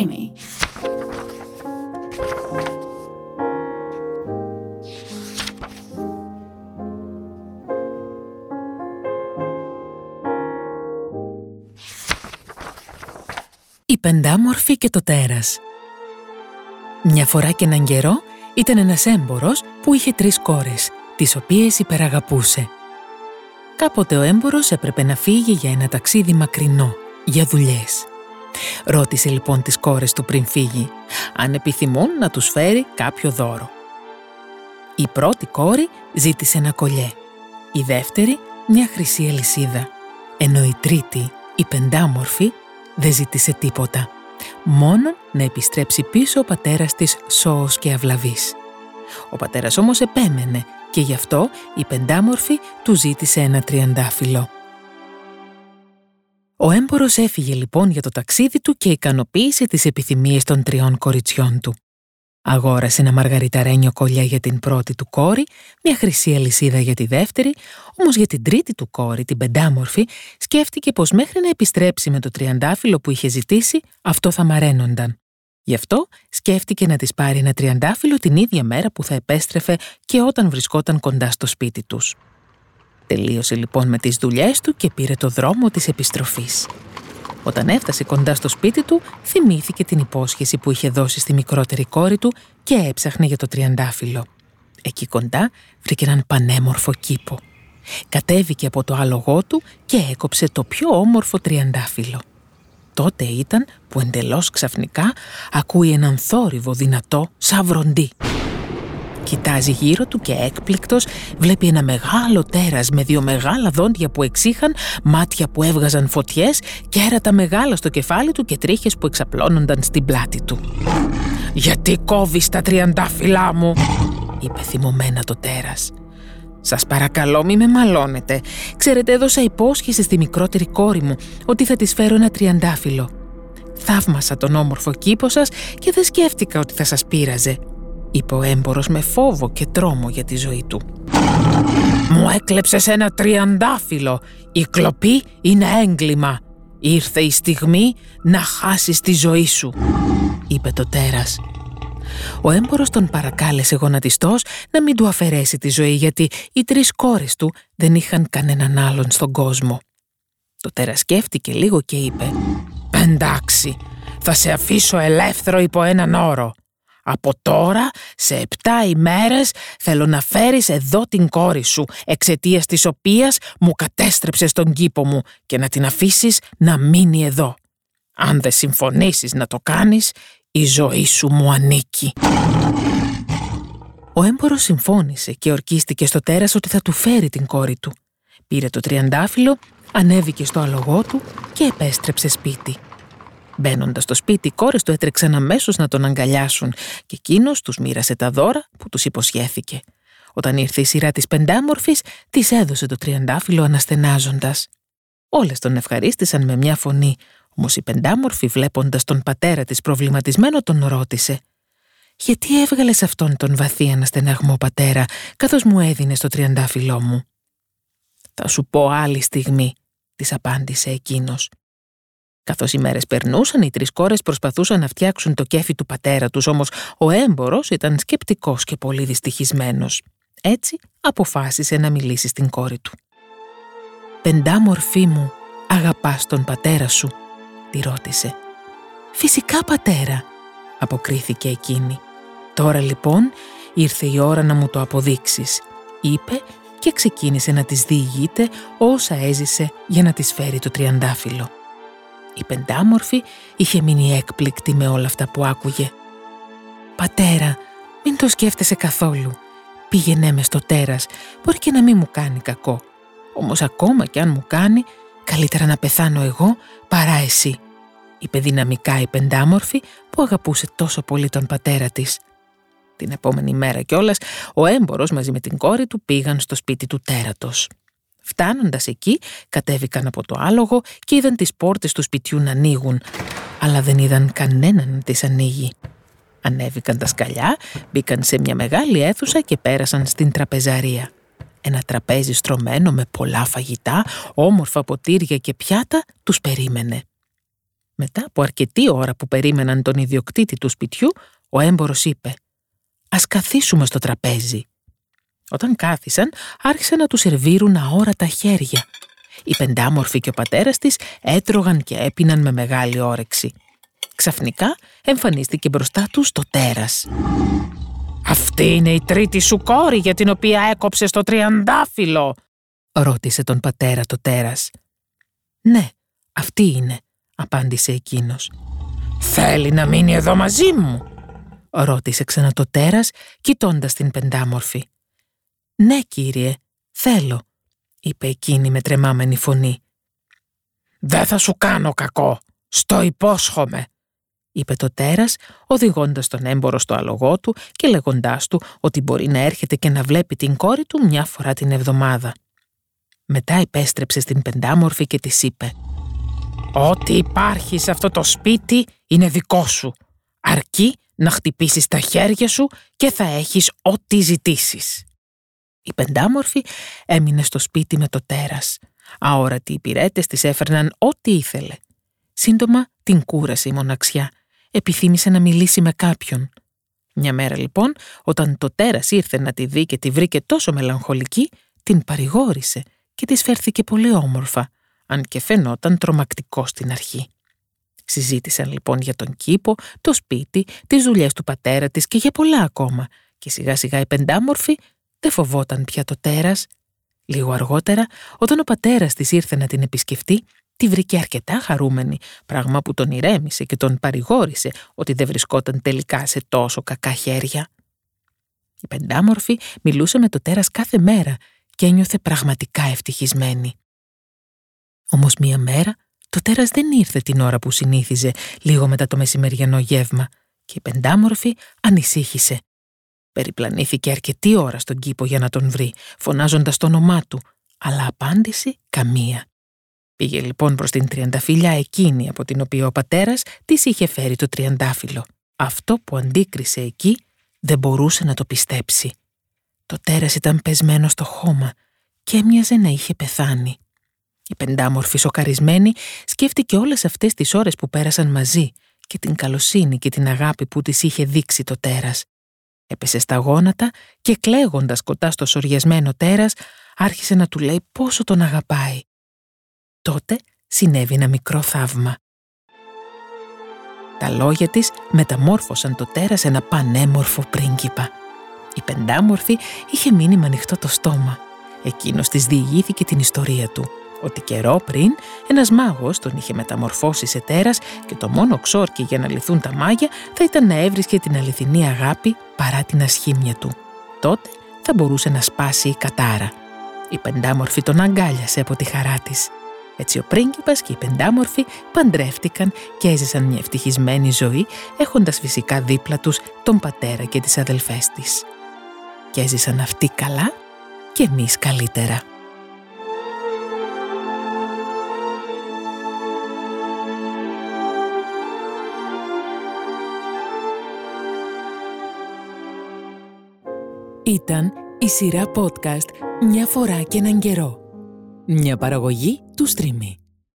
creamy. Η πεντάμορφη και το τέρας Μια φορά και έναν καιρό ήταν ένας έμπορος που είχε τρεις κόρες, τις οποίες υπεραγαπούσε. Κάποτε ο έμπορος έπρεπε να φύγει για ένα ταξίδι μακρινό, για δουλειές. Ρώτησε λοιπόν τις κόρες του πριν φύγει, αν επιθυμούν να τους φέρει κάποιο δώρο. Η πρώτη κόρη ζήτησε ένα κολλιέ, η δεύτερη μια χρυσή αλυσίδα, ενώ η τρίτη, η πεντάμορφη, δεν ζήτησε τίποτα. Μόνο να επιστρέψει πίσω ο πατέρας της σώος και αυλαβής. Ο πατέρας όμως επέμενε και γι' αυτό η πεντάμορφη του ζήτησε ένα τριαντάφυλλο. Ο έμπορος έφυγε λοιπόν για το ταξίδι του και ικανοποίησε τις επιθυμίες των τριών κοριτσιών του. Αγόρασε ένα μαργαριταρένιο κολλιά για την πρώτη του κόρη, μια χρυσή αλυσίδα για τη δεύτερη, όμως για την τρίτη του κόρη, την πεντάμορφη, σκέφτηκε πως μέχρι να επιστρέψει με το τριαντάφυλλο που είχε ζητήσει, αυτό θα μαραίνονταν. Γι' αυτό σκέφτηκε να της πάρει ένα τριαντάφυλλο την ίδια μέρα που θα επέστρεφε και όταν βρισκόταν κοντά στο σπίτι τους. Τελείωσε λοιπόν με τις δουλειές του και πήρε το δρόμο της επιστροφής. Όταν έφτασε κοντά στο σπίτι του, θυμήθηκε την υπόσχεση που είχε δώσει στη μικρότερη κόρη του και έψαχνε για το τριαντάφυλλο. Εκεί κοντά βρήκε έναν πανέμορφο κήπο. Κατέβηκε από το άλογό του και έκοψε το πιο όμορφο τριαντάφυλλο. Τότε ήταν που εντελώς ξαφνικά ακούει έναν θόρυβο δυνατό σαν βροντί. Κοιτάζει γύρω του και έκπληκτος βλέπει ένα μεγάλο τέρας με δύο μεγάλα δόντια που εξήχαν, μάτια που έβγαζαν φωτιές, κέρατα μεγάλα στο κεφάλι του και τρίχες που εξαπλώνονταν στην πλάτη του. «Γιατί κόβεις τα τριαντάφυλλά μου» είπε θυμωμένα το τέρας. «Σας παρακαλώ μη με μαλώνετε. Ξέρετε έδωσα υπόσχεση στη μικρότερη κόρη μου ότι θα της φέρω ένα τριαντάφυλλο. Θαύμασα τον όμορφο κήπο σας και δεν σκέφτηκα ότι θα σας πείραζε είπε ο έμπορος με φόβο και τρόμο για τη ζωή του. «Μου έκλεψες ένα τριαντάφυλλο. Η κλοπή είναι έγκλημα. Ήρθε η στιγμή να χάσεις τη ζωή σου», είπε το τέρας. Ο έμπορος τον παρακάλεσε γονατιστός να μην του αφαιρέσει τη ζωή γιατί οι τρεις κόρες του δεν είχαν κανέναν άλλον στον κόσμο. Το τέρας σκέφτηκε λίγο και είπε «Εντάξει, θα σε αφήσω ελεύθερο υπό έναν όρο. Από τώρα, σε επτά ημέρες, θέλω να φέρεις εδώ την κόρη σου, εξαιτίας της οποίας μου κατέστρεψες τον κήπο μου και να την αφήσεις να μείνει εδώ. Αν δεν συμφωνήσεις να το κάνεις, η ζωή σου μου ανήκει. Ο έμπορος συμφώνησε και ορκίστηκε στο τέρας ότι θα του φέρει την κόρη του. Πήρε το τριαντάφυλλο, ανέβηκε στο αλογό του και επέστρεψε σπίτι. Μπαίνοντας στο σπίτι, οι κόρες του έτρεξαν αμέσως να τον αγκαλιάσουν και εκείνος τους μοίρασε τα δώρα που τους υποσχέθηκε. Όταν ήρθε η σειρά της πεντάμορφης, της έδωσε το τριαντάφυλλο αναστενάζοντας. Όλες τον ευχαρίστησαν με μια φωνή, όμως η πεντάμορφη, βλέποντας τον πατέρα της προβληματισμένο, τον ρώτησε: Γιατί έβγαλες αυτόν τον βαθύ αναστεναγμό, πατέρα, καθώς μου έδινες το τριαντάφυλλό μου; Θα σου πω άλλη στιγμή, της απάντησε εκείνος. Καθώς οι μέρες περνούσαν, οι τρεις κόρες προσπαθούσαν να φτιάξουν το κέφι του πατέρα τους, όμως ο έμπορο ήταν σκεπτικός και πολύ δυστυχισμένος. Έτσι αποφάσισε να μιλήσει στην κόρη του. «Πεντάμορφή μου, αγαπάς τον πατέρα σου» τη ρώτησε. «Φυσικά πατέρα» αποκρίθηκε εκείνη. «Τώρα λοιπόν ήρθε η ώρα να μου το αποδείξεις» είπε και ξεκίνησε να της διηγείται όσα έζησε για να της φέρει το τριαντάφυλλο. Η πεντάμορφη είχε μείνει έκπληκτη με όλα αυτά που άκουγε. «Πατέρα, μην το σκέφτεσαι καθόλου. Πήγαινέ μες στο τέρας, μπορεί και να μην μου κάνει κακό. Όμως ακόμα κι αν μου κάνει, καλύτερα να πεθάνω εγώ παρά εσύ», είπε δυναμικά η πεντάμορφη που αγαπούσε τόσο πολύ τον πατέρα της. Την επόμενη μέρα κιόλας, ο έμπορος μαζί με την κόρη του πήγαν στο σπίτι του τέρατος. Φτάνοντας εκεί, κατέβηκαν από το άλογο και είδαν τις πόρτες του σπιτιού να ανοίγουν, αλλά δεν είδαν κανέναν να τις ανοίγει. Ανέβηκαν τα σκαλιά, μπήκαν σε μια μεγάλη αίθουσα και πέρασαν στην τραπεζαρία. Ένα τραπέζι στρωμένο με πολλά φαγητά, όμορφα ποτήρια και πιάτα τους περίμενε. Μετά από αρκετή ώρα που περίμεναν τον ιδιοκτήτη του σπιτιού, ο έμπορος είπε «Ας καθίσουμε στο τραπέζι». Όταν κάθισαν, άρχισαν να τους σερβίρουν αόρατα χέρια. Οι πεντάμορφοι και ο πατέρας της έτρωγαν και έπιναν με μεγάλη όρεξη. Ξαφνικά εμφανίστηκε μπροστά τους το τέρας. «Αυτή είναι η τρίτη σου κόρη για την οποία έκοψε το τριαντάφυλλο», ρώτησε τον πατέρα το τέρας. «Ναι, αυτή είναι», απάντησε εκείνος. «Θέλει να μείνει εδώ μαζί μου», ρώτησε ξανά το τέρας, κοιτώντας την πεντάμορφη. «Ναι, κύριε, θέλω», είπε εκείνη με τρεμάμενη φωνή. «Δεν θα σου κάνω κακό, στο υπόσχομαι», είπε το τέρας, οδηγώντας τον έμπορο στο αλογό του και λέγοντάς του ότι μπορεί να έρχεται και να βλέπει την κόρη του μια φορά την εβδομάδα. Μετά επέστρεψε στην πεντάμορφη και της είπε «Ό,τι υπάρχει σε αυτό το σπίτι είναι δικό σου, αρκεί να χτυπήσεις τα χέρια σου και θα έχεις ό,τι ζητήσεις». Η πεντάμορφη έμεινε στο σπίτι με το τέρας. Αόρατοι υπηρέτες της έφερναν ό,τι ήθελε. Σύντομα την κούρασε η μοναξιά. Επιθύμησε να μιλήσει με κάποιον. Μια μέρα λοιπόν, όταν το τέρας ήρθε να τη δει και τη βρήκε τόσο μελαγχολική, την παρηγόρησε και της φέρθηκε πολύ όμορφα, αν και φαινόταν τρομακτικό στην αρχή. Συζήτησαν λοιπόν για τον κήπο, το σπίτι, τις δουλειές του πατέρα της και για πολλά ακόμα και σιγά σιγά η πεντάμορφη δεν φοβόταν πια το τέρας. Λίγο αργότερα, όταν ο πατέρας της ήρθε να την επισκεφτεί, τη βρήκε αρκετά χαρούμενη, πράγμα που τον ηρέμησε και τον παρηγόρησε ότι δεν βρισκόταν τελικά σε τόσο κακά χέρια. Η πεντάμορφη μιλούσε με το τέρας κάθε μέρα και ένιωθε πραγματικά ευτυχισμένη. Όμως μία μέρα το τέρας δεν ήρθε την ώρα που συνήθιζε λίγο μετά το μεσημεριανό γεύμα και η πεντάμορφη ανησύχησε. Περιπλανήθηκε αρκετή ώρα στον κήπο για να τον βρει, φωνάζοντας το όνομά του, αλλά απάντηση καμία. Πήγε λοιπόν προς την τριανταφύλια εκείνη από την οποία ο πατέρας της είχε φέρει το τριαντάφυλλο. Αυτό που αντίκρισε εκεί δεν μπορούσε να το πιστέψει. Το τέρας ήταν πεσμένο στο χώμα και έμοιαζε να είχε πεθάνει. Η πεντάμορφη σοκαρισμένη σκέφτηκε όλες αυτές τις ώρες που πέρασαν μαζί και την καλοσύνη και την αγάπη που της είχε δείξει το τέρας. Έπεσε στα γόνατα και κλαίγοντας κοντά στο σοριασμένο τέρας άρχισε να του λέει πόσο τον αγαπάει. Τότε συνέβη ένα μικρό θαύμα. Τα λόγια της μεταμόρφωσαν το τέρας ένα πανέμορφο πρίγκιπα. Η πεντάμορφη είχε μείνει με ανοιχτό το στόμα. Εκείνος της διηγήθηκε την ιστορία του. Ότι καιρό πριν ένας μάγος τον είχε μεταμορφώσει σε τέρας και το μόνο ξόρκι για να λυθούν τα μάγια θα ήταν να έβρισκε την αληθινή αγάπη παρά την ασχήμια του. Τότε θα μπορούσε να σπάσει η κατάρα. Η πεντάμορφη τον αγκάλιασε από τη χαρά της. Έτσι ο πρίγκιπας και η πεντάμορφη παντρεύτηκαν και έζησαν μια ευτυχισμένη ζωή έχοντας φυσικά δίπλα τους τον πατέρα και τις αδελφές της. Και έζησαν αυτοί καλά και εμείς καλύτερα. Ήταν η σειρά podcast «Μια φορά και έναν καιρό». Μια παραγωγή του Streamy.